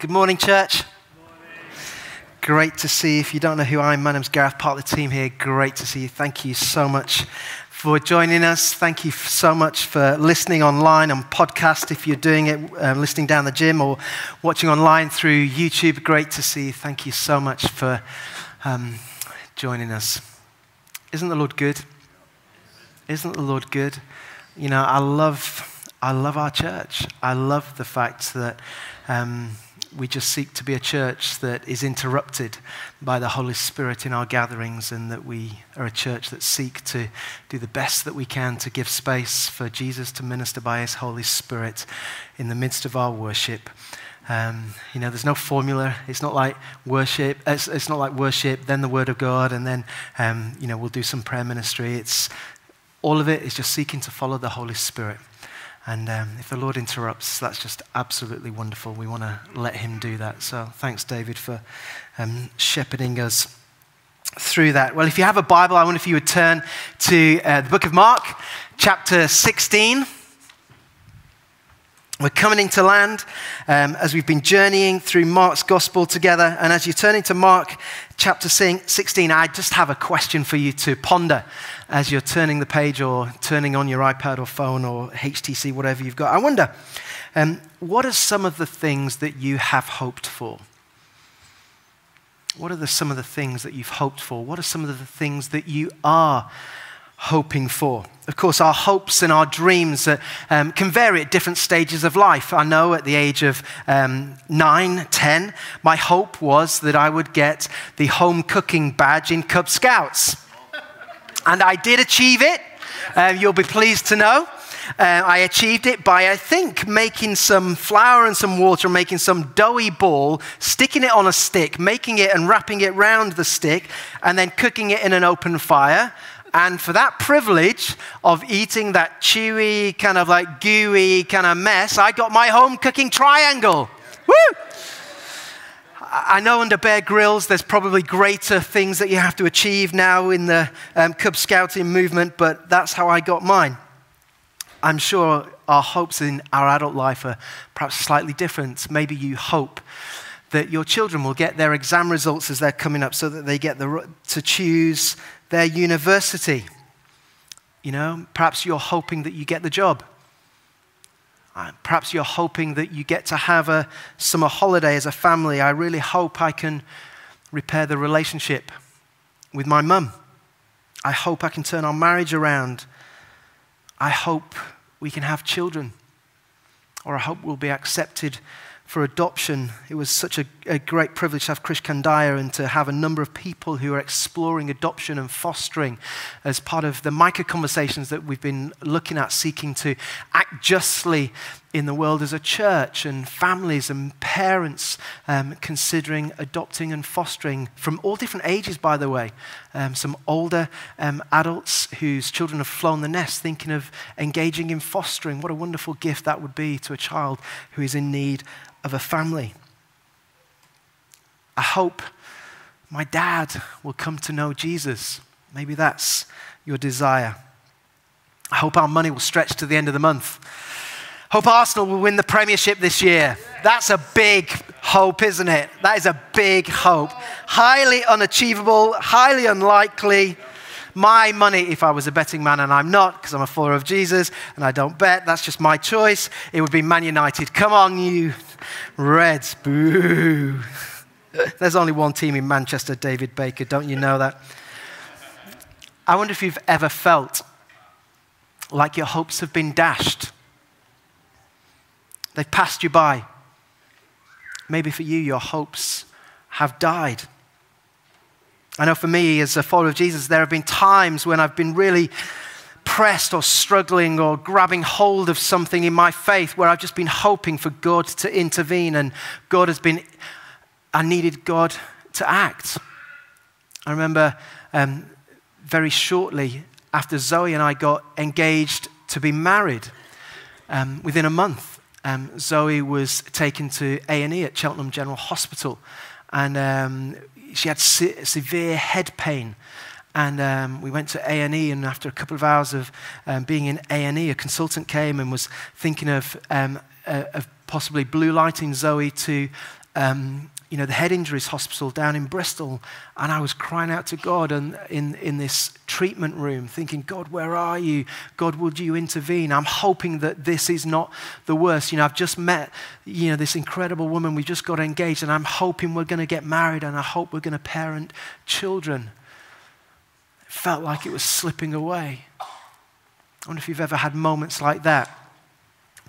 Good morning, church. Great to see you. If you don't know who I am, my name's Gareth, part of the team here. Great to see you. Thank you so much for joining us. Thank you so much for listening online on podcast if you're doing it, uh, listening down the gym or watching online through YouTube. Great to see you. Thank you so much for um, joining us. Isn't the Lord good? Isn't the Lord good? You know, I love, I love our church. I love the fact that. Um, we just seek to be a church that is interrupted by the Holy Spirit in our gatherings, and that we are a church that seek to do the best that we can to give space for Jesus to minister by His Holy Spirit in the midst of our worship. Um, you know, there's no formula. It's not like worship. It's, it's, not like worship, then the Word of God, and then um, you know we'll do some prayer ministry. It's all of it is just seeking to follow the Holy Spirit. And um, if the Lord interrupts, that's just absolutely wonderful. We want to let Him do that. So thanks, David, for um, shepherding us through that. Well, if you have a Bible, I wonder if you would turn to uh, the book of Mark, chapter 16. We're coming into land um, as we've been journeying through Mark's gospel together. And as you're turning to Mark chapter 16, I just have a question for you to ponder as you're turning the page or turning on your iPad or phone or HTC, whatever you've got. I wonder, um, what are some of the things that you have hoped for? What are the, some of the things that you've hoped for? What are some of the things that you are hoping for. Of course, our hopes and our dreams um, can vary at different stages of life. I know at the age of um, nine, ten, my hope was that I would get the home cooking badge in Cub Scouts. And I did achieve it, uh, you'll be pleased to know. Uh, I achieved it by, I think, making some flour and some water, making some doughy ball, sticking it on a stick, making it and wrapping it round the stick, and then cooking it in an open fire. And for that privilege of eating that chewy, kind of like gooey kind of mess, I got my home cooking triangle. Woo! I know under Bear Grylls, there's probably greater things that you have to achieve now in the um, Cub Scouting movement, but that's how I got mine. I'm sure our hopes in our adult life are perhaps slightly different. Maybe you hope that your children will get their exam results as they're coming up so that they get the, to choose their university. You know, perhaps you're hoping that you get the job. Uh, perhaps you're hoping that you get to have a summer holiday as a family. I really hope I can repair the relationship with my mum. I hope I can turn our marriage around. I hope we can have children. Or I hope we'll be accepted for adoption. It was such a, a, great privilege to have Krish Kandiah and to have a number of people who are exploring adoption and fostering as part of the micro conversations that we've been looking at, seeking to act justly in the world as a church and families and parents um, considering adopting and fostering from all different ages, by the way. Um, some older um, adults whose children have flown the nest, thinking of engaging in fostering. What a wonderful gift that would be to a child who is in need of a family. I hope my dad will come to know Jesus. Maybe that's your desire. I hope our money will stretch to the end of the month. Hope Arsenal will win the Premiership this year. That's a big hope, isn't it? That is a big hope. Highly unachievable, highly unlikely. My money, if I was a betting man, and I'm not because I'm a follower of Jesus and I don't bet, that's just my choice, it would be Man United. Come on, you Reds, boo. There's only one team in Manchester, David Baker. Don't you know that? I wonder if you've ever felt like your hopes have been dashed. They've passed you by. Maybe for you, your hopes have died. I know for me, as a follower of Jesus, there have been times when I've been really pressed or struggling or grabbing hold of something in my faith where I've just been hoping for God to intervene and God has been, I needed God to act. I remember um, very shortly after Zoe and I got engaged to be married, um, within a month, um, Zoe was taken to A&E at Cheltenham General Hospital and um, she had se- severe head pain. And um, we went to A&E, and after a couple of hours of um, being in A&E, a consultant came and was thinking of, um, uh, of possibly blue lighting Zoe to um, you know, the head injuries hospital down in Bristol, and I was crying out to God and in, in this treatment room, thinking, God, where are you? God, would you intervene? I'm hoping that this is not the worst. You know, I've just met, you know, this incredible woman. We just got engaged, and I'm hoping we're going to get married, and I hope we're going to parent children. It felt like it was slipping away. I wonder if you've ever had moments like that.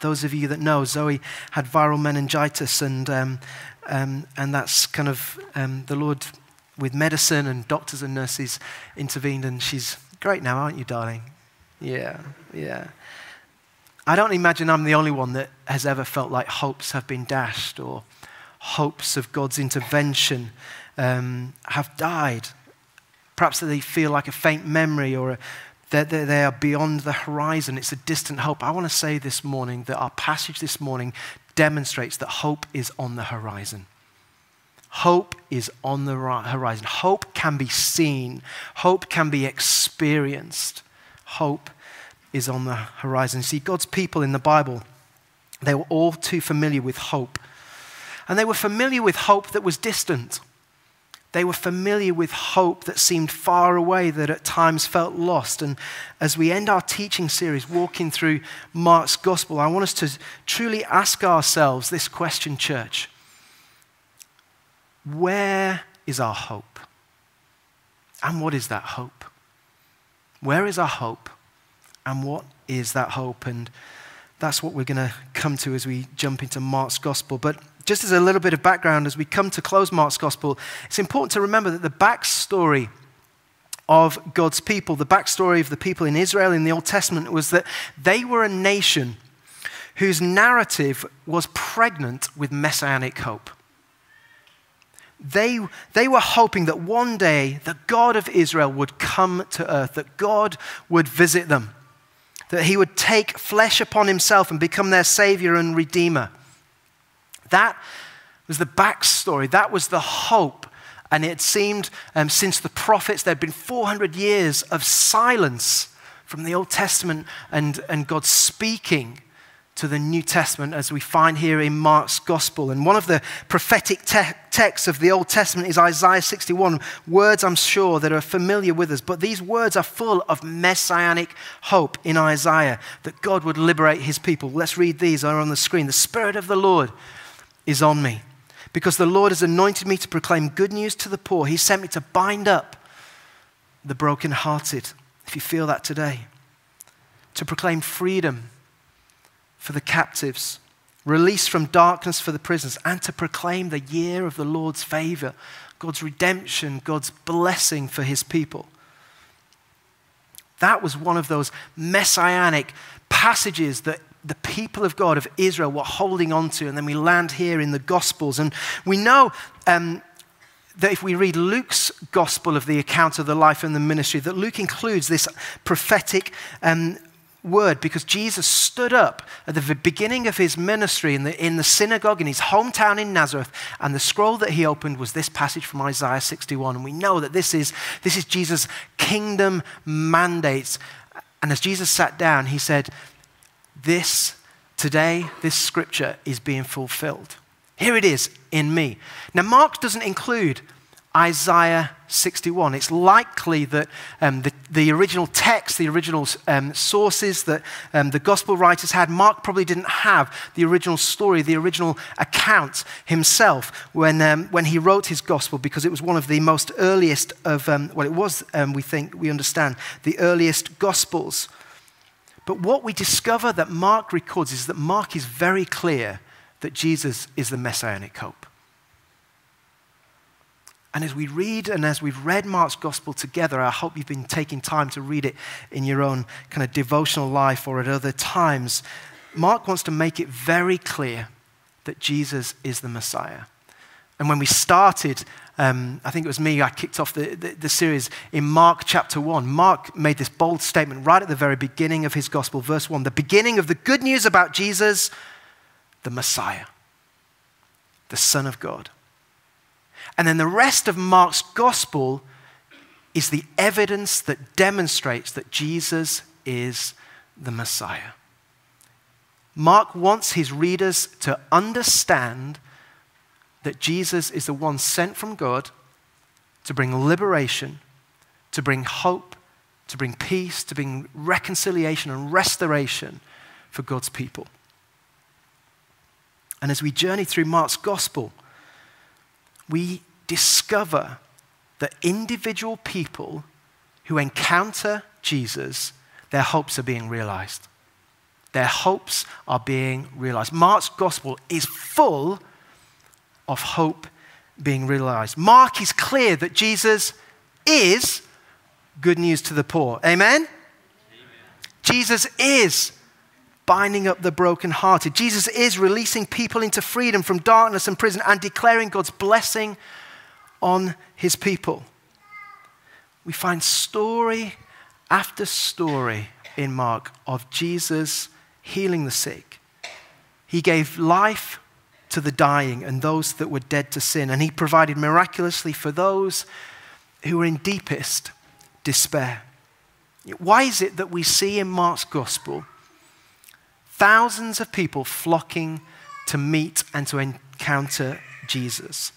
Those of you that know, Zoe had viral meningitis, and um, um, and that's kind of um, the Lord with medicine and doctors and nurses intervened, and she's great now, aren't you, darling? Yeah, yeah. I don't imagine I'm the only one that has ever felt like hopes have been dashed or hopes of God's intervention um, have died. Perhaps they feel like a faint memory or that they are beyond the horizon. It's a distant hope. I want to say this morning that our passage this morning demonstrates that hope is on the horizon. Hope is on the horizon. Hope can be seen, hope can be experienced. Hope is on the horizon. See, God's people in the Bible, they were all too familiar with hope. And they were familiar with hope that was distant. They were familiar with hope that seemed far away, that at times felt lost. And as we end our teaching series, walking through Mark's gospel, I want us to truly ask ourselves this question, church Where is our hope? And what is that hope? Where is our hope? And what is that hope? And that's what we're going to come to as we jump into Mark's gospel. But just as a little bit of background, as we come to close Mark's gospel, it's important to remember that the backstory of God's people, the backstory of the people in Israel in the Old Testament, was that they were a nation whose narrative was pregnant with messianic hope. They, they were hoping that one day the God of Israel would come to earth, that God would visit them, that he would take flesh upon himself and become their savior and redeemer. That was the backstory. That was the hope. And it seemed um, since the prophets, there had been 400 years of silence from the Old Testament and, and God speaking to the New Testament, as we find here in Mark's Gospel. And one of the prophetic te- texts of the Old Testament is Isaiah 61, words I'm sure that are familiar with us. But these words are full of messianic hope in Isaiah that God would liberate his people. Let's read these, They're on the screen. The Spirit of the Lord is on me because the Lord has anointed me to proclaim good news to the poor. He sent me to bind up the brokenhearted, if you feel that today, to proclaim freedom for the captives, release from darkness for the prisoners, and to proclaim the year of the Lord's favor, God's redemption, God's blessing for his people. That was one of those messianic passages that the people of God, of Israel, were holding on to. And then we land here in the Gospels. And we know um, that if we read Luke's Gospel of the account of the life and the ministry, that Luke includes this prophetic um, word because Jesus stood up at the beginning of his ministry in the, in the synagogue in his hometown in Nazareth, and the scroll that he opened was this passage from Isaiah 61. And we know that this is, this is Jesus' kingdom mandates. And as Jesus sat down, he said, this, today, this scripture is being fulfilled. Here it is in me. Now, Mark doesn't include Isaiah 61. It's likely that um, the, the, original text, the original um, sources that um, the gospel writers had, Mark probably didn't have the original story, the original account himself when, um, when he wrote his gospel because it was one of the most earliest of, um, well, it was, um, we think, we understand, the earliest gospels. But what we discover that Mark records is that Mark is very clear that Jesus is the messianic hope. And as we read and as we've read Mark's gospel together, I hope you've been taking time to read it in your own kind of devotional life or at other times. Mark wants to make it very clear that Jesus is the Messiah. And when we started, um, I think it was me, I kicked off the, the, the, series in Mark chapter 1. Mark made this bold statement right at the very beginning of his gospel, verse 1 the beginning of the good news about Jesus, the Messiah, the Son of God. And then the rest of Mark's gospel is the evidence that demonstrates that Jesus is the Messiah. Mark wants his readers to understand that Jesus is the one sent from God to bring liberation, to bring hope, to bring peace, to bring reconciliation and restoration for God's people. And as we journey through Mark's gospel, we discover that individual people who encounter Jesus, their hopes are being realized. Their hopes are being realized. Mark's gospel is full of hope being realized. Mark is clear that Jesus is good news to the poor. Amen? Amen. Jesus is binding up the brokenhearted. Jesus is releasing people into freedom from darkness and prison and declaring God's blessing on his people. We find story after story in Mark of Jesus healing the sick. He gave life to the dying and those that were dead to sin, and he provided miraculously for those who were in deepest despair. Why is it that we see in Mark's gospel thousands of people flocking to meet and to encounter Jesus?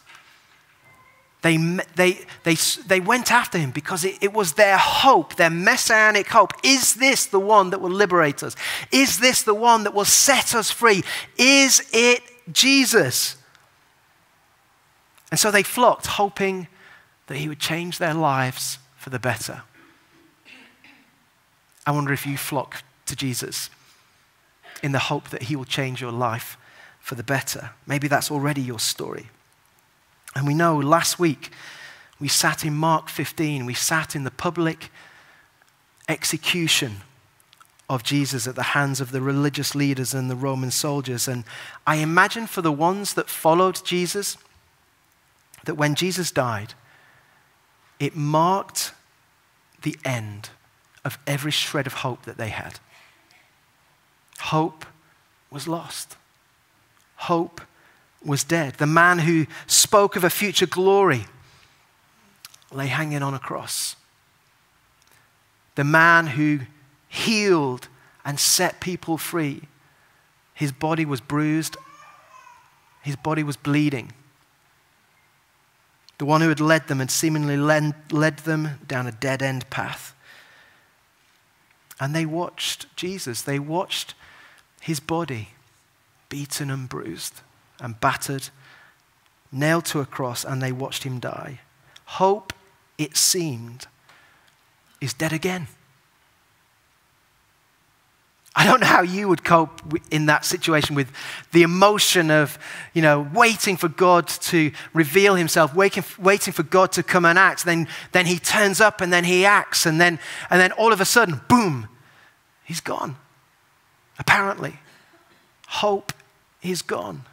They, they, they, they went after him because it, it was their hope, their messianic hope. Is this the one that will liberate us? Is this the one that will set us free? Is it Jesus? And so they flocked, hoping that he would change their lives for the better. I wonder if you flock to Jesus in the hope that he will change your life for the better. Maybe that's already your story. And we know last week we sat in Mark 15, we sat in the public execution of Jesus at the hands of the religious leaders and the Roman soldiers. And I imagine for the ones that followed Jesus, that when Jesus died, it marked the end of every shred of hope that they had. Hope was lost. Hope was dead. The man who spoke of a future glory lay hanging on a cross. The man who healed and set people free, his body was bruised, his body was bleeding. The one who had led them had seemingly led, them down a dead end path. And they watched Jesus, they watched his body beaten and bruised and battered, nailed to a cross, and they watched him die. Hope, it seemed, is dead again. I don't know how you would cope in that situation with the emotion of, you know, waiting for God to reveal himself, waiting, waiting for God to come and act. Then, then he turns up and then he acts. And then, and then all of a sudden, boom, he's gone. Apparently. Hope is gone.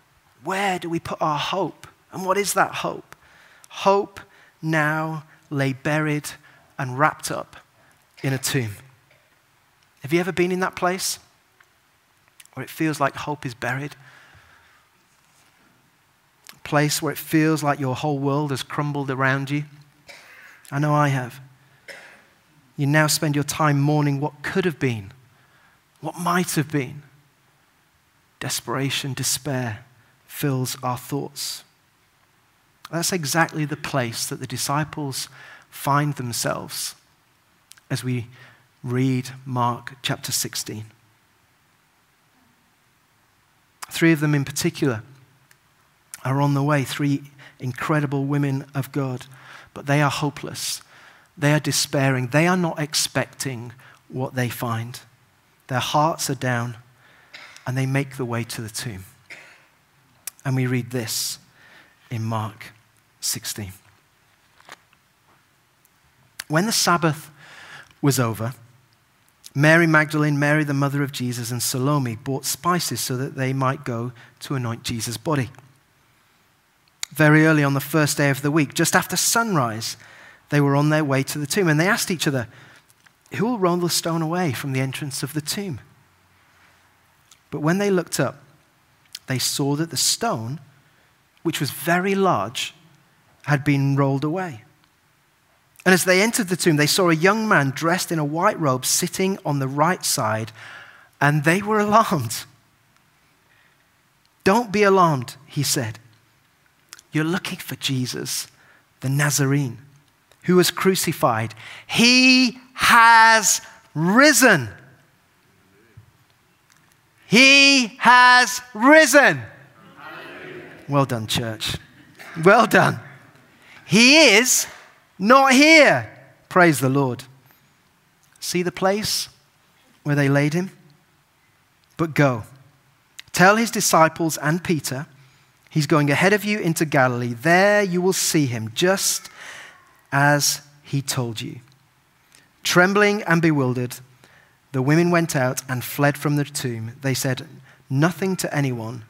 Where do we put our hope? And what is that hope? Hope now lay buried and wrapped up in a tomb. Have you ever been in that place where it feels like hope is buried? A place where it feels like your whole world has crumbled around you? I know I have. You now spend your time mourning what could have been, what might have been. Desperation, despair fills our thoughts. That's exactly the place that the disciples find themselves as we read Mark chapter 16. Three of them in particular are on the way, three incredible women of God, but they are hopeless. They are despairing. They are not expecting what they find. Their hearts are down, and they make the way to the tomb. And we read this in Mark 16. When the Sabbath was over, Mary Magdalene, Mary the mother of Jesus, and Salome bought spices so that they might go to anoint Jesus' body. Very early on the first day of the week, just after sunrise, they were on their way to the tomb and they asked each other, Who will roll the stone away from the entrance of the tomb? But when they looked up, they saw that the stone, which was very large, had been rolled away. And as they entered the tomb, they saw a young man dressed in a white robe sitting on the right side, and they were alarmed. Don't be alarmed, he said. You're looking for Jesus, the Nazarene, who was crucified. He has risen. He has risen. Well done, church. Well done. He is not here. Praise the Lord. See the place where they laid him? But go. Tell his disciples and Peter, he's going ahead of you into Galilee. There you will see him, just as he told you. Trembling and bewildered, the women went out and fled from the tomb. They said nothing to anyone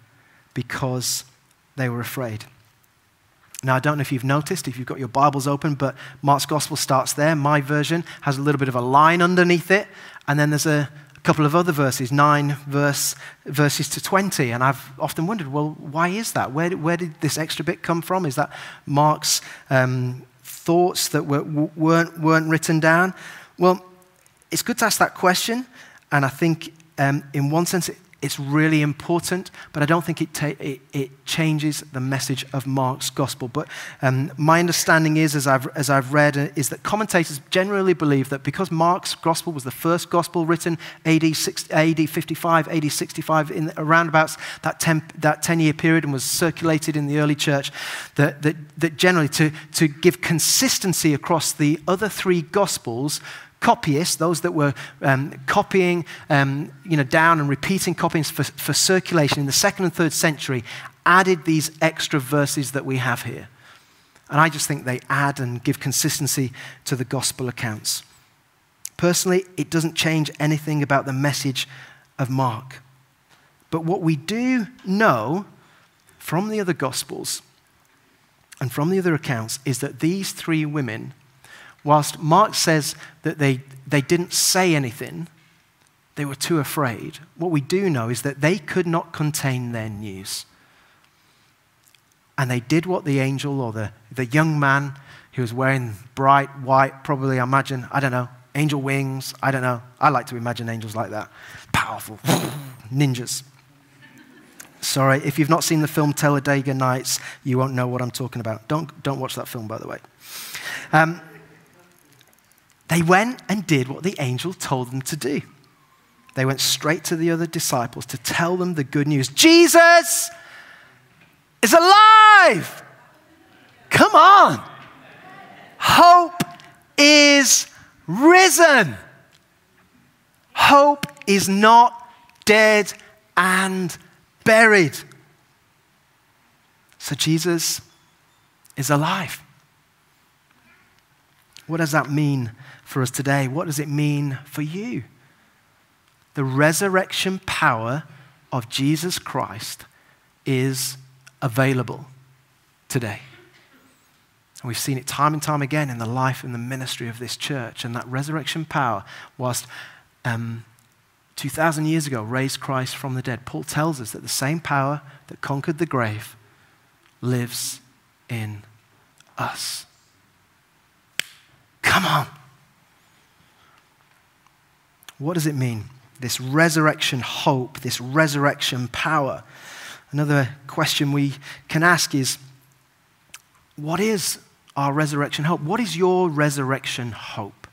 because they were afraid. Now, I don't know if you've noticed, if you've got your Bibles open, but Mark's Gospel starts there. My version has a little bit of a line underneath it, and then there's a, couple of other verses, 9 verse, verses to 20. And I've often wondered, well, why is that? Where, where did this extra bit come from? Is that Mark's um, thoughts that were, weren't, weren't written down? Well, it's good to ask that question. And I think, um, in one sense, it, it's really important, but I don't think it, ta- it, it, changes the message of Mark's gospel. But um, my understanding is, as I've, as I've read, uh, is that commentators generally believe that because Mark's gospel was the first gospel written AD, 6, AD 55, AD 65, in around about that 10, that 10 year period and was circulated in the early church, that, that, that generally to, to give consistency across the other three gospels, copyists, those that were um, copying um, you know, down and repeating copies for, for circulation in the second and third century, added these extra verses that we have here. And I just think they add and give consistency to the gospel accounts. Personally, it doesn't change anything about the message of Mark. But what we do know from the other gospels and from the other accounts is that these three women whilst Mark says that they, they didn't say anything, they were too afraid, what we do know is that they could not contain their news. And they did what the angel or the, the young man who was wearing bright white, probably, I imagine, I don't know, angel wings, I don't know. I like to imagine angels like that. Powerful, ninjas. Sorry, if you've not seen the film Talladega Nights, you won't know what I'm talking about. Don't, don't watch that film, by the way. Um, they went and did what the angel told them to do. They went straight to the other disciples to tell them the good news Jesus is alive! Come on! Hope is risen. Hope is not dead and buried. So Jesus is alive. What does that mean for us today. What does it mean for you? The resurrection power of Jesus Christ is available today. And we've seen it time and time again in the life and the ministry of this church. And that resurrection power, whilst um, 2,000 years ago raised Christ from the dead, Paul tells us that the same power that conquered the grave lives in us. Come on. What does it mean? This resurrection hope, this resurrection power. Another question we can ask is what is our resurrection hope? What is your resurrection hope?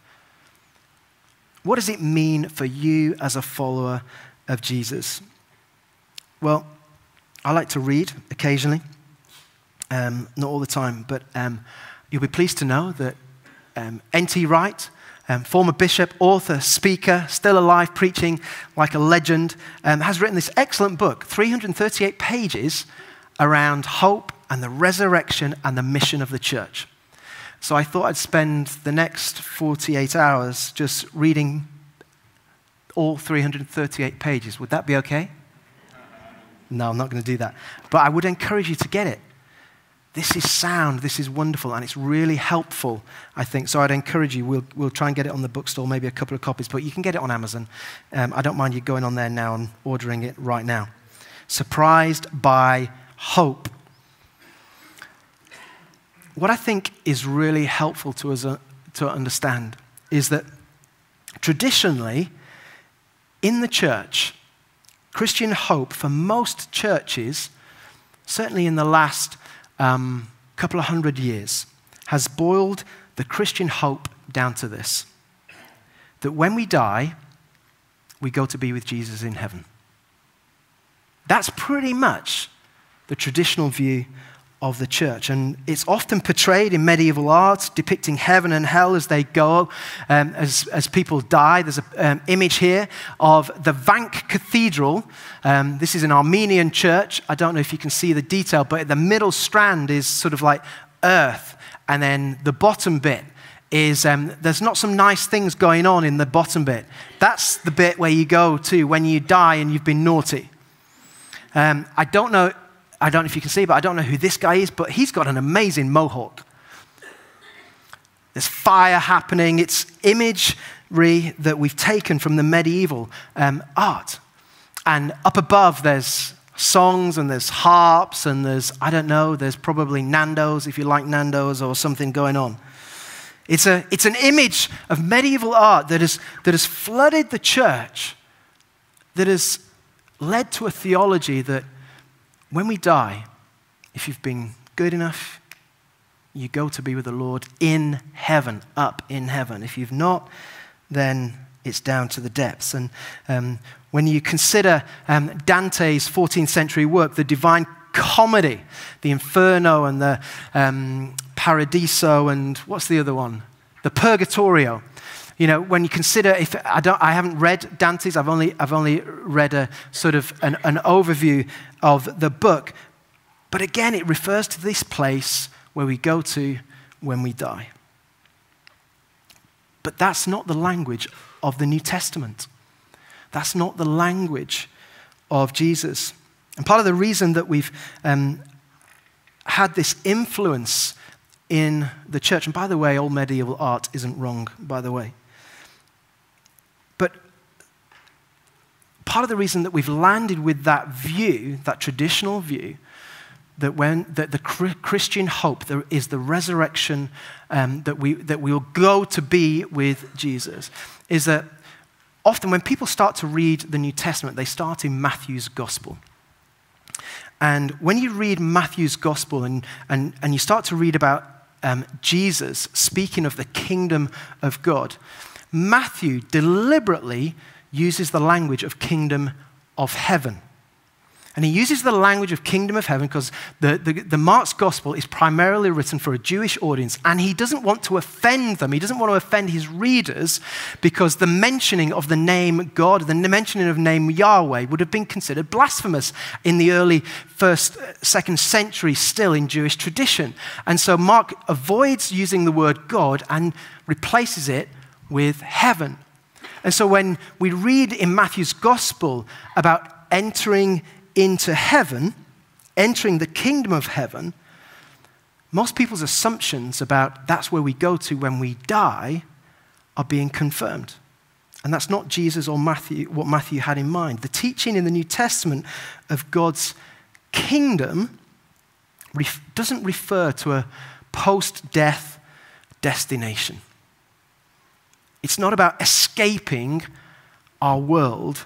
What does it mean for you as a follower of Jesus? Well, I like to read occasionally, um, not all the time, but um, you'll be pleased to know that um, N.T. Wright um, former bishop, author, speaker, still alive, preaching like a legend, um, has written this excellent book, 338 pages around hope and the resurrection and the mission of the church. So I thought I'd spend the next 48 hours just reading all 338 pages. Would that be okay? No, I'm not going to do that. But I would encourage you to get it. This is sound, this is wonderful, and it's really helpful, I think. So I'd encourage you, we'll, we'll try and get it on the bookstore, maybe a couple of copies, but you can get it on Amazon. Um, I don't mind you going on there now and ordering it right now. Surprised by Hope. What I think is really helpful to us uh, to understand is that traditionally, in the church, Christian hope for most churches, certainly in the last um, couple of hundred years has boiled the Christian hope down to this that when we die, we go to be with Jesus in heaven. That's pretty much the traditional view of the church. And it's often portrayed in medieval art, depicting heaven and hell as they go, um, as, as people die. There's an um, image here of the Vank Cathedral. Um, this is an Armenian church. I don't know if you can see the detail, but the middle strand is sort of like earth. And then the bottom bit is um, there's not some nice things going on in the bottom bit. That's the bit where you go to when you die and you've been naughty. Um, I don't know I don't know if you can see, but I don't know who this guy is, but he's got an amazing mohawk. There's fire happening. It's imagery that we've taken from the medieval um, art. And up above, there's songs and there's harps and there's, I don't know, there's probably Nando's, if you like Nando's, or something going on. It's, a, it's an image of medieval art that has, that has flooded the church, that has led to a theology that when we die, if you've been good enough, you go to be with the Lord in heaven, up in heaven. If you've not, then it's down to the depths. And um, when you consider um, Dante's 14th century work, the Divine Comedy, the Inferno and the um, Paradiso, and what's the other one? The Purgatorio. You know, when you consider, if I, don't, I haven't read Dante's, I've only, I've only read a sort of an, an overview of the book. But again, it refers to this place where we go to when we die. But that's not the language of the New Testament. That's not the language of Jesus. And part of the reason that we've um, had this influence in the church, and by the way, all medieval art isn't wrong, by the way. Part of the reason that we've landed with that view, that traditional view, that when that the Christian hope is the resurrection um, that we that we will go to be with Jesus, is that often when people start to read the New Testament, they start in Matthew's gospel. And when you read Matthew's gospel and, and, and you start to read about um, Jesus speaking of the kingdom of God, Matthew deliberately uses the language of kingdom of heaven. And he uses the language of kingdom of heaven because the, the, the, Mark's gospel is primarily written for a Jewish audience, and he doesn't want to offend them. He doesn't want to offend his readers because the mentioning of the name God, the mentioning of name Yahweh, would have been considered blasphemous in the early first, uh, second century, still in Jewish tradition. And so Mark avoids using the word God and replaces it with heaven. And so when we read in Matthew's gospel about entering into heaven, entering the kingdom of heaven, most people's assumptions about that's where we go to when we die are being confirmed. And that's not Jesus or Matthew, what Matthew had in mind. The teaching in the New Testament of God's kingdom doesn't refer to a post death destination. It's not about escaping our world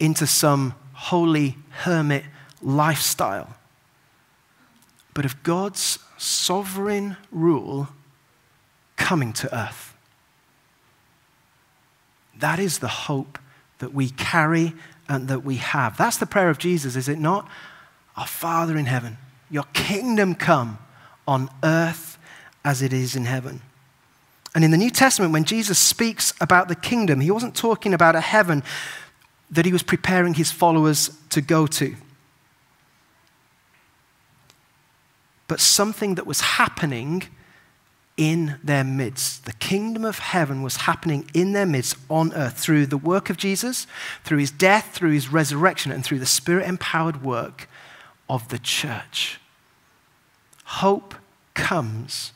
into some holy hermit lifestyle, but of God's sovereign rule coming to earth. That is the hope that we carry and that we have. That's the prayer of Jesus, is it not? Our Father in heaven, your kingdom come on earth as it is in heaven. And in the New Testament, when Jesus speaks about the kingdom, he wasn't talking about a heaven that he was preparing his followers to go to, but something that was happening in their midst. The kingdom of heaven was happening in their midst on earth through the work of Jesus, through his death, through his resurrection, and through the spirit empowered work of the church. Hope comes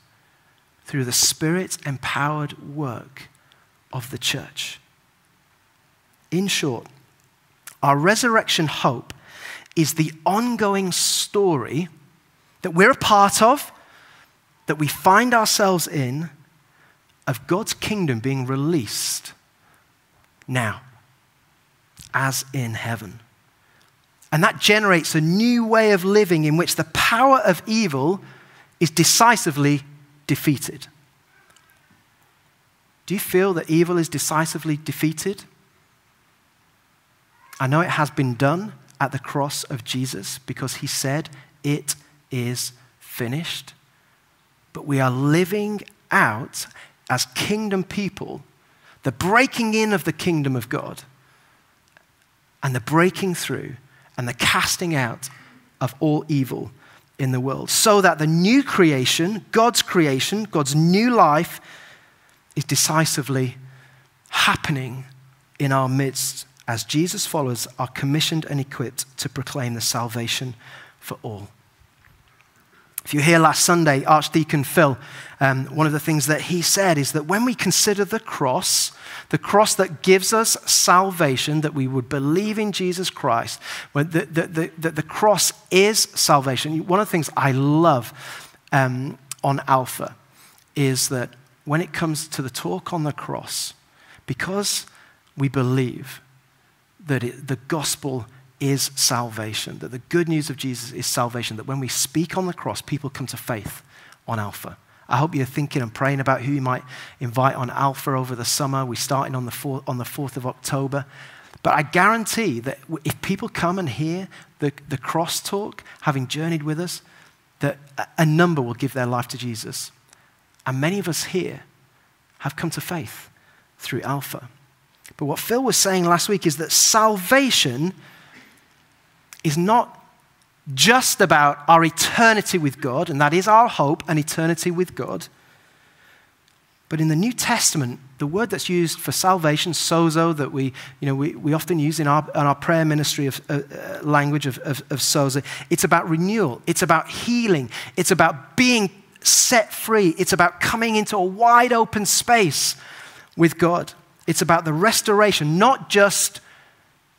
through the Spirit empowered work of the church. In short, our resurrection hope is the ongoing story that we're a part of, that we find ourselves in, of God's kingdom being released now, as in heaven. And that generates a new way of living in which the power of evil is decisively defeated. Do you feel that evil is decisively defeated? I know it has been done at the cross of Jesus because he said, It is finished. But we are living out as kingdom people the breaking in of the kingdom of God and the breaking through and the casting out of all evil in the world, so that the new creation, God's creation, God's new life, is decisively happening in our midst as Jesus' followers are commissioned and equipped to proclaim the salvation for all. If you hear last Sunday, Archdeacon Phil, um, one of the things that he said is that when we consider the cross, the cross that gives us salvation, that we would believe in Jesus Christ, that the, the, the, the, cross is salvation. One of the things I love um, on Alpha is that when it comes to the talk on the cross, because we believe that it, the gospel is salvation, that the good news of Jesus is salvation, that when we speak on the cross, people come to faith on Alpha. I hope you're thinking and praying about who you might invite on Alpha over the summer. We're starting on the, 4th, on the 4th of October. But I guarantee that if people come and hear the, the cross talk, having journeyed with us, that a number will give their life to Jesus. And many of us here have come to faith through Alpha. But what Phil was saying last week is that salvation is not just about our eternity with God, and that is our hope, an eternity with God. But in the New Testament, the word that's used for salvation, sozo, that we, you know, we, we often use in our, in our prayer ministry of uh, uh, language of, of, of sozo, it's about renewal, it's about healing, it's about being set free, it's about coming into a wide open space with God. It's about the restoration, not just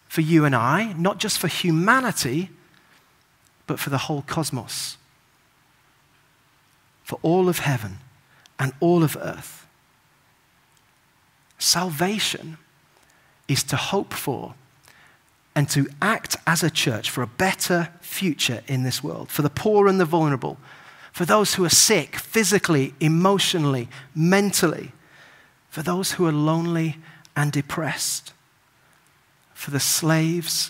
for you and I, not just for humanity, but for the whole cosmos, for all of heaven and all of earth. Salvation is to hope for and to act as a church for a better future in this world, for the poor and the vulnerable, for those who are sick physically, emotionally, mentally, for those who are lonely and depressed for the slaves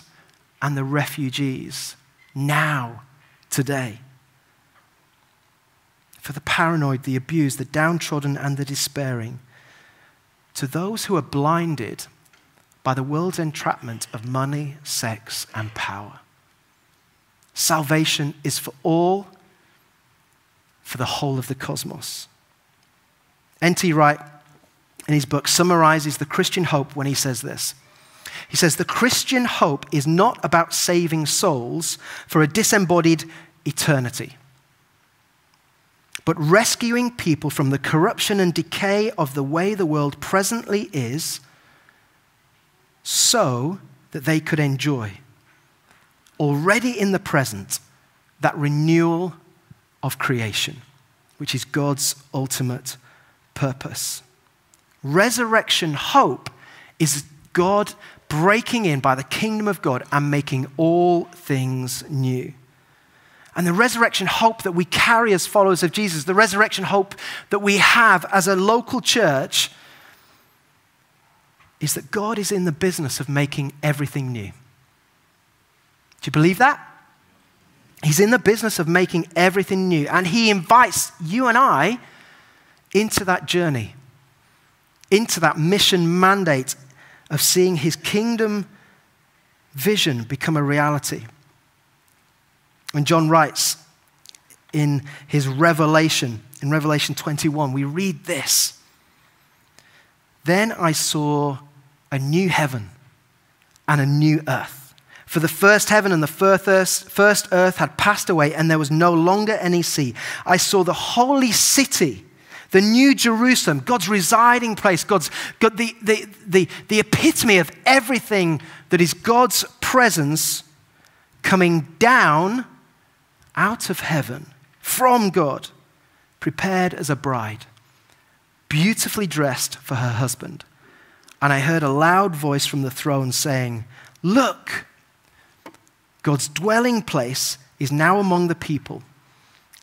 and the refugees now, today. For the paranoid, the abused, the downtrodden, and the despairing. To those who are blinded by the world's entrapment of money, sex, and power. Salvation is for all, for the whole of the cosmos. N.T. Wright, in his book, summarizes the Christian hope when he says this. He says the Christian hope is not about saving souls for a disembodied eternity, but rescuing people from the corruption and decay of the way the world presently is so that they could enjoy, already in the present, that renewal of creation, which is God's ultimate purpose. Resurrection hope is God breaking in by the kingdom of God and making all things new. And the resurrection hope that we carry as followers of Jesus, the resurrection hope that we have as a local church, is that God is in the business of making everything new. Do you believe that? He's in the business of making everything new. And He invites you and I into that journey, into that mission mandate, of seeing his kingdom vision become a reality. When John writes in his revelation, in Revelation 21, we read this Then I saw a new heaven and a new earth. For the first heaven and the first earth had passed away, and there was no longer any sea. I saw the holy city the new Jerusalem, God's residing place, God's God, the, the, the, the epitome of everything that is God's presence coming down out of heaven from God, prepared as a bride, beautifully dressed for her husband. And I heard a loud voice from the throne saying, Look, God's dwelling place is now among the people,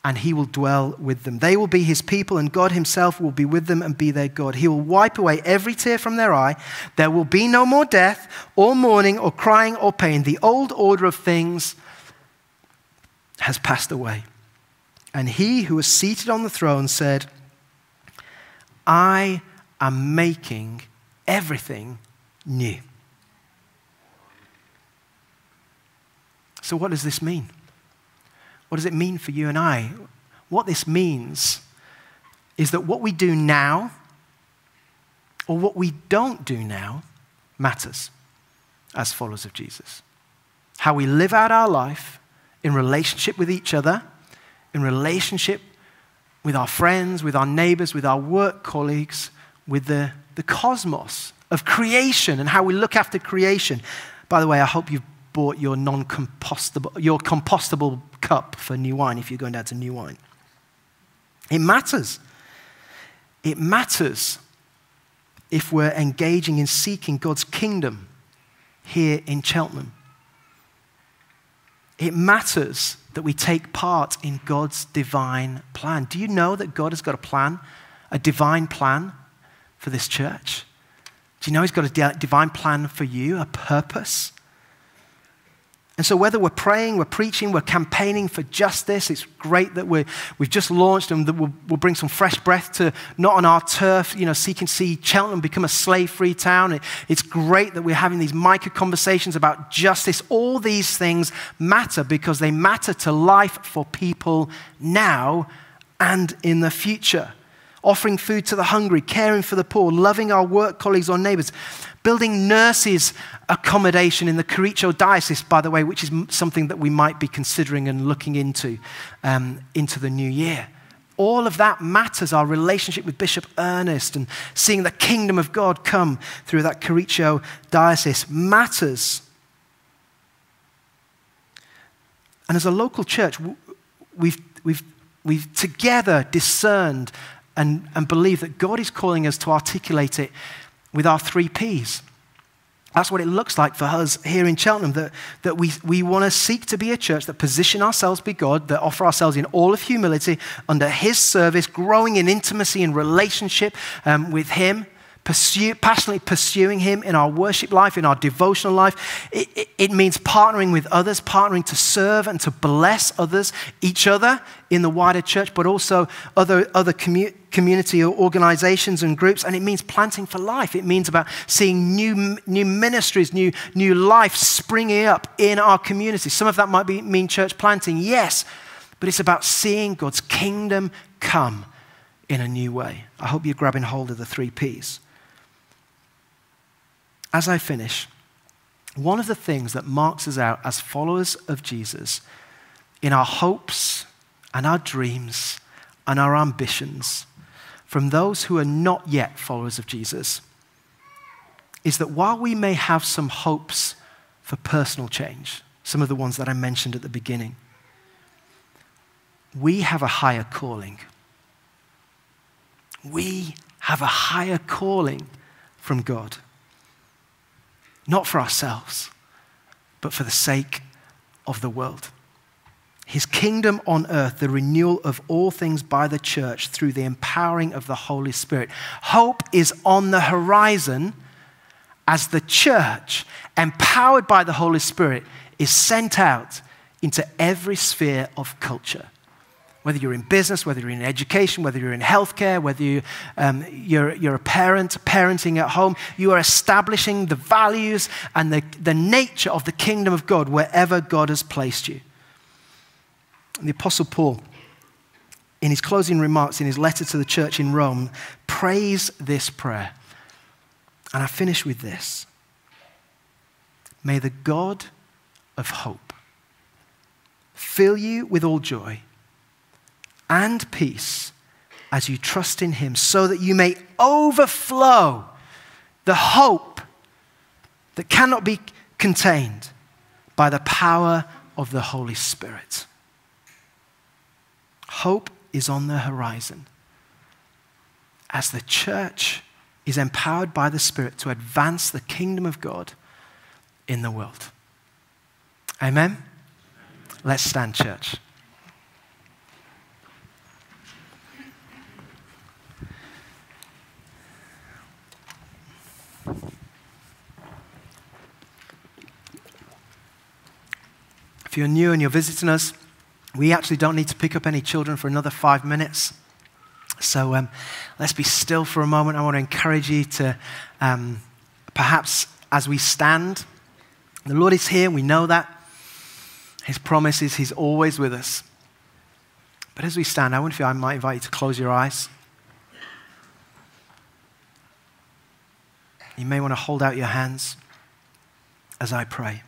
and he will dwell with them. They will be his people, and God himself will be with them and be their God. He will wipe away every tear from their eye. There will be no more death, or mourning, or crying, or pain. The old order of things has passed away. And he who was seated on the throne said, I am making everything new. So, what does this mean? What does it mean for you and I? What this means is that what we do now or what we don't do now matters as followers of Jesus. How we live out our life in relationship with each other, in relationship with our friends, with our neighbors, with our work colleagues, with the, the cosmos of creation and how we look after creation. By the way, I hope you've bought your non-compostable, your compostable cup for new wine if you're going down to new wine. It matters. It matters if we're engaging in seeking God's kingdom here in Cheltenham. It matters that we take part in God's divine plan. Do you know that God has got a plan, a divine plan for this church? Do you know He's got a divine plan for you, a purpose? And so, whether we're praying, we're preaching, we're campaigning for justice, it's great that we have just launched and that we'll, we'll, bring some fresh breath to not on our turf, you know, seek and see Cheltenham become a slave free town. It, it's great that we're having these micro conversations about justice. All these things matter because they matter to life for people now and in the future offering food to the hungry, caring for the poor, loving our work colleagues or neighbors, building nurses accommodation in the Kericho Diocese, by the way, which is something that we might be considering and looking into um, into the new year. All of that matters. Our relationship with Bishop Ernest and seeing the kingdom of God come through that Kericho Diocese matters. And as a local church, we've, we've, we've together discerned and, and believe that God is calling us to articulate it with our three P's. That's what it looks like for us here in Cheltenham, that, that we, we want to seek to be a church that position ourselves be God, that offer ourselves in all of humility under His service, growing in intimacy and relationship um, with Him, pursue, passionately pursuing Him in our worship life, in our devotional life. It, it, it, means partnering with others, partnering to serve and to bless others, each other in the wider church, but also other, other commu- community or organizations and groups. And it means planting for life. It means about seeing new, new ministries, new, new life springing up in our community. Some of that might be, mean church planting, yes, but it's about seeing God's kingdom come in a new way. I hope you're grabbing hold of the three P's as I finish, one of the things that marks us out as followers of Jesus in our hopes and our dreams and our ambitions from those who are not yet followers of Jesus is that while we may have some hopes for personal change, some of the ones that I mentioned at the beginning, we have a higher calling. We have a higher calling from God not for ourselves, but for the sake of the world. His kingdom on earth, the renewal of all things by the church through the empowering of the Holy Spirit. Hope is on the horizon as the church, empowered by the Holy Spirit, is sent out into every sphere of culture whether you're in business, whether you're in education, whether you're in healthcare, whether you, um, you're, you're a parent, parenting at home, you are establishing the values and the, the nature of the kingdom of God wherever God has placed you. And the Apostle Paul, in his closing remarks in his letter to the church in Rome, prays this prayer. And I finish with this May the God of hope fill you with all joy and peace as you trust in Him, so that you may overflow the hope that cannot be contained by the power of the Holy Spirit. Hope is on the horizon as the church is empowered by the Spirit to advance the kingdom of God in the world. Amen. Let's stand, church. If you're new and you're visiting us, we actually don't need to pick up any children for another five minutes. So um, let's be still for a moment. I want to encourage you to um, perhaps as we stand, the Lord is here, we know that. His promise is He's always with us. But as we stand, I wonder if I might invite you to close your eyes. You may want to hold out your hands as I pray.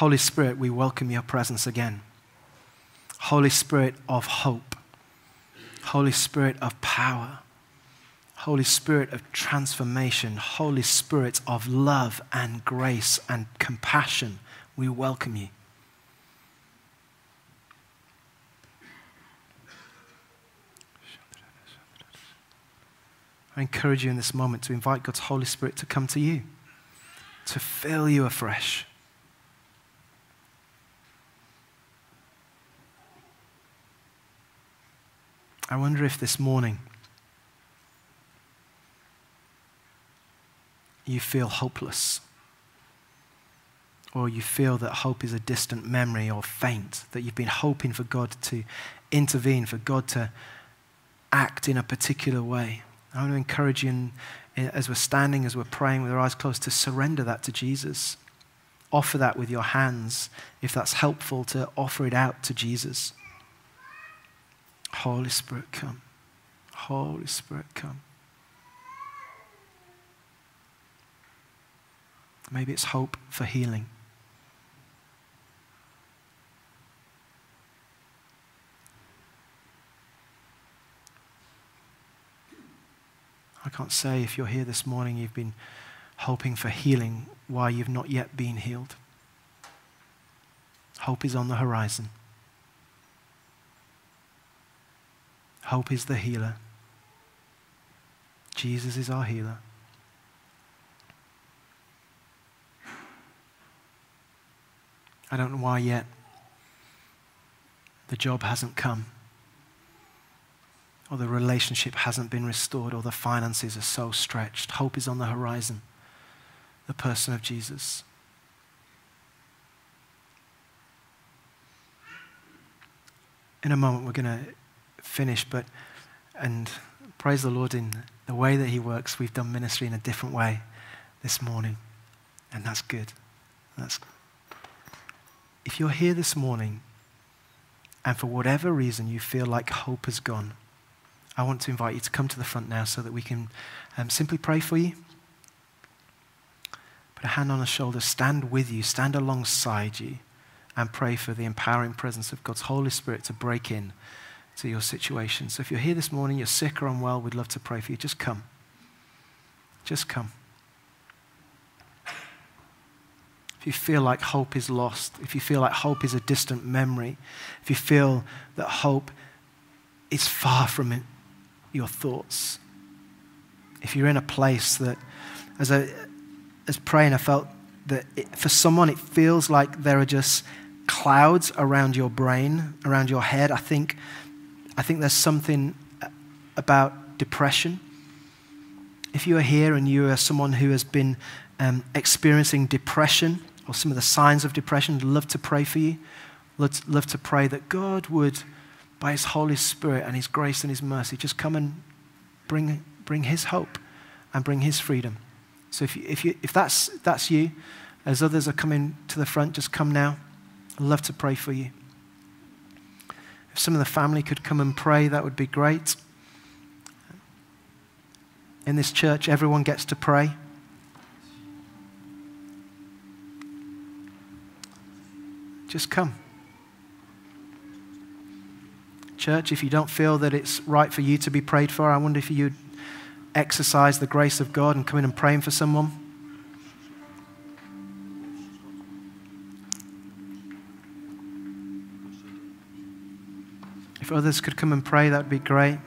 Holy Spirit, we welcome your presence again. Holy Spirit of hope, Holy Spirit of power, Holy Spirit of transformation, Holy Spirit of love and grace and compassion, we welcome you. I encourage you in this moment to invite God's Holy Spirit to come to you, to fill you afresh. I wonder if this morning you feel hopeless, or you feel that hope is a distant memory or faint, that you've been hoping for God to intervene, for God to act in a particular way. I want to encourage you, in, in, as we're standing, as we're praying with our eyes closed, to surrender that to Jesus. Offer that with your hands, if that's helpful, to offer it out to Jesus. Holy Spirit, come. Holy Spirit, come. Maybe it's hope for healing. I can't say if you're here this morning, you've been hoping for healing, why you've not yet been healed. Hope is on the horizon. Hope is the healer. Jesus is our healer. I don't know why yet the job hasn't come, or the relationship hasn't been restored, or the finances are so stretched. Hope is on the horizon. The person of Jesus. In a moment, we're going to finish, but, and praise the Lord in the way that He works. We've done ministry in a different way this morning, and that's good. That's if you're here this morning and for whatever reason you feel like hope has gone, I want to invite you to come to the front now so that we can um, simply pray for you. Put a hand on a shoulder, stand with you, stand alongside you, and pray for the empowering presence of God's Holy Spirit to break in to your situation. So if you're here this morning, you're sick or unwell, we'd love to pray for you. Just come. Just come. If you feel like hope is lost, if you feel like hope is a distant memory, if you feel that hope is far from it, your thoughts, if you're in a place that, as I as praying, I felt that it, for someone it feels like there are just clouds around your brain, around your head. I think I think there's something about depression. If you are here and you are someone who has been um, experiencing depression or some of the signs of depression, I'd love to pray for you. Let's love to pray that God would, by His Holy Spirit and His grace and His mercy, just come and bring, bring His hope and bring His freedom. So if, you, if, you, if that's, that's you, as others are coming to the front, just come now. I'd love to pray for you. Some of the family could come and pray, that would be great. In this church, everyone gets to pray. Just come. Church, if you don't feel that it's right for you to be prayed for, I wonder if you'd exercise the grace of God and come in and praying for someone. If others could come and pray, that would be great.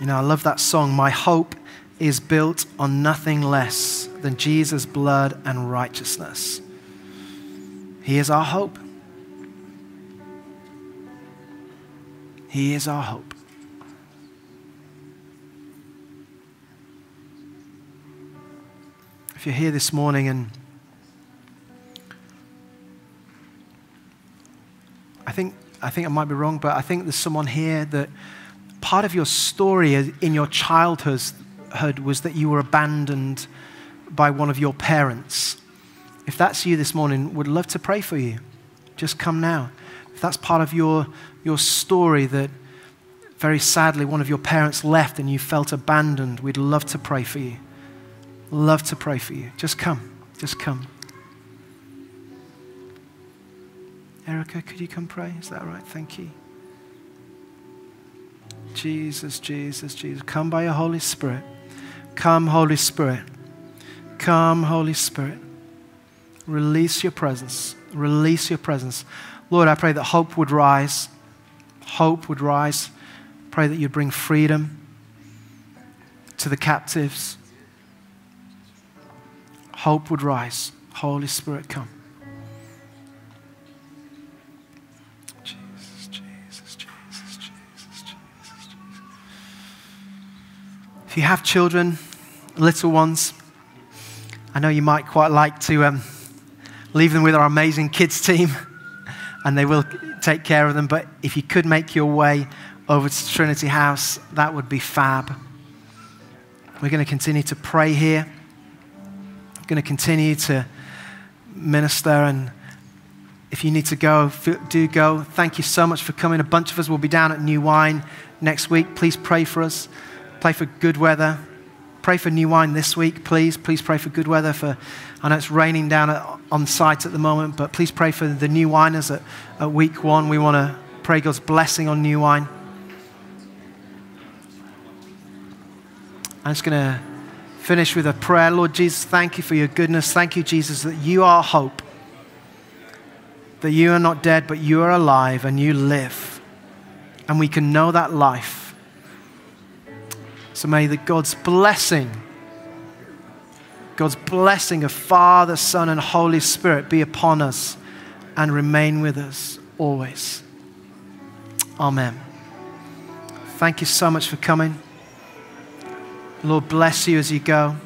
You know, I love that song. My hope is built on nothing less than Jesus' blood and righteousness. He is our hope. He is our hope. If you're here this morning and I think, I think I might be wrong, but I think there's someone here that part of your story in your childhood was that you were abandoned by one of your parents. If that's you this morning, would love to pray for you. Just come now. If that's part of your, your story that very sadly one of your parents left and you felt abandoned, we'd love to pray for you. Love to pray for you. Just come. Just come. Erica, could you come pray? Is that right? Thank you. Jesus, Jesus, Jesus. Come by your Holy Spirit. Come, Holy Spirit. Come, Holy Spirit. Release your presence. Release your presence. Lord, I pray that hope would rise. Hope would rise. Pray that you'd bring freedom to the captives. Hope would rise. Holy Spirit, come. If you have children, little ones, I know you might quite like to um, leave them with our amazing kids team, and they will take care of them. But if you could make your way over to Trinity House, that would be fab. We're going to continue to pray here. Going to continue to minister. And if you need to go, do go. Thank you so much for coming. A bunch of us will be down at New Wine next week. Please pray for us. Pray for good weather. Pray for new wine this week, please. Please pray for good weather. For I know it's raining down at, on site at the moment, but please pray for the new winers at, at week one. We want to pray God's blessing on new wine. I'm just going to finish with a prayer. Lord Jesus, thank you for your goodness. Thank you, Jesus, that you are hope. That you are not dead, but you are alive and you live. And we can know that life so may the God's blessing, God's blessing of Father, Son, and Holy Spirit be upon us and remain with us always. Amen. Thank you so much for coming. Lord bless you as you go.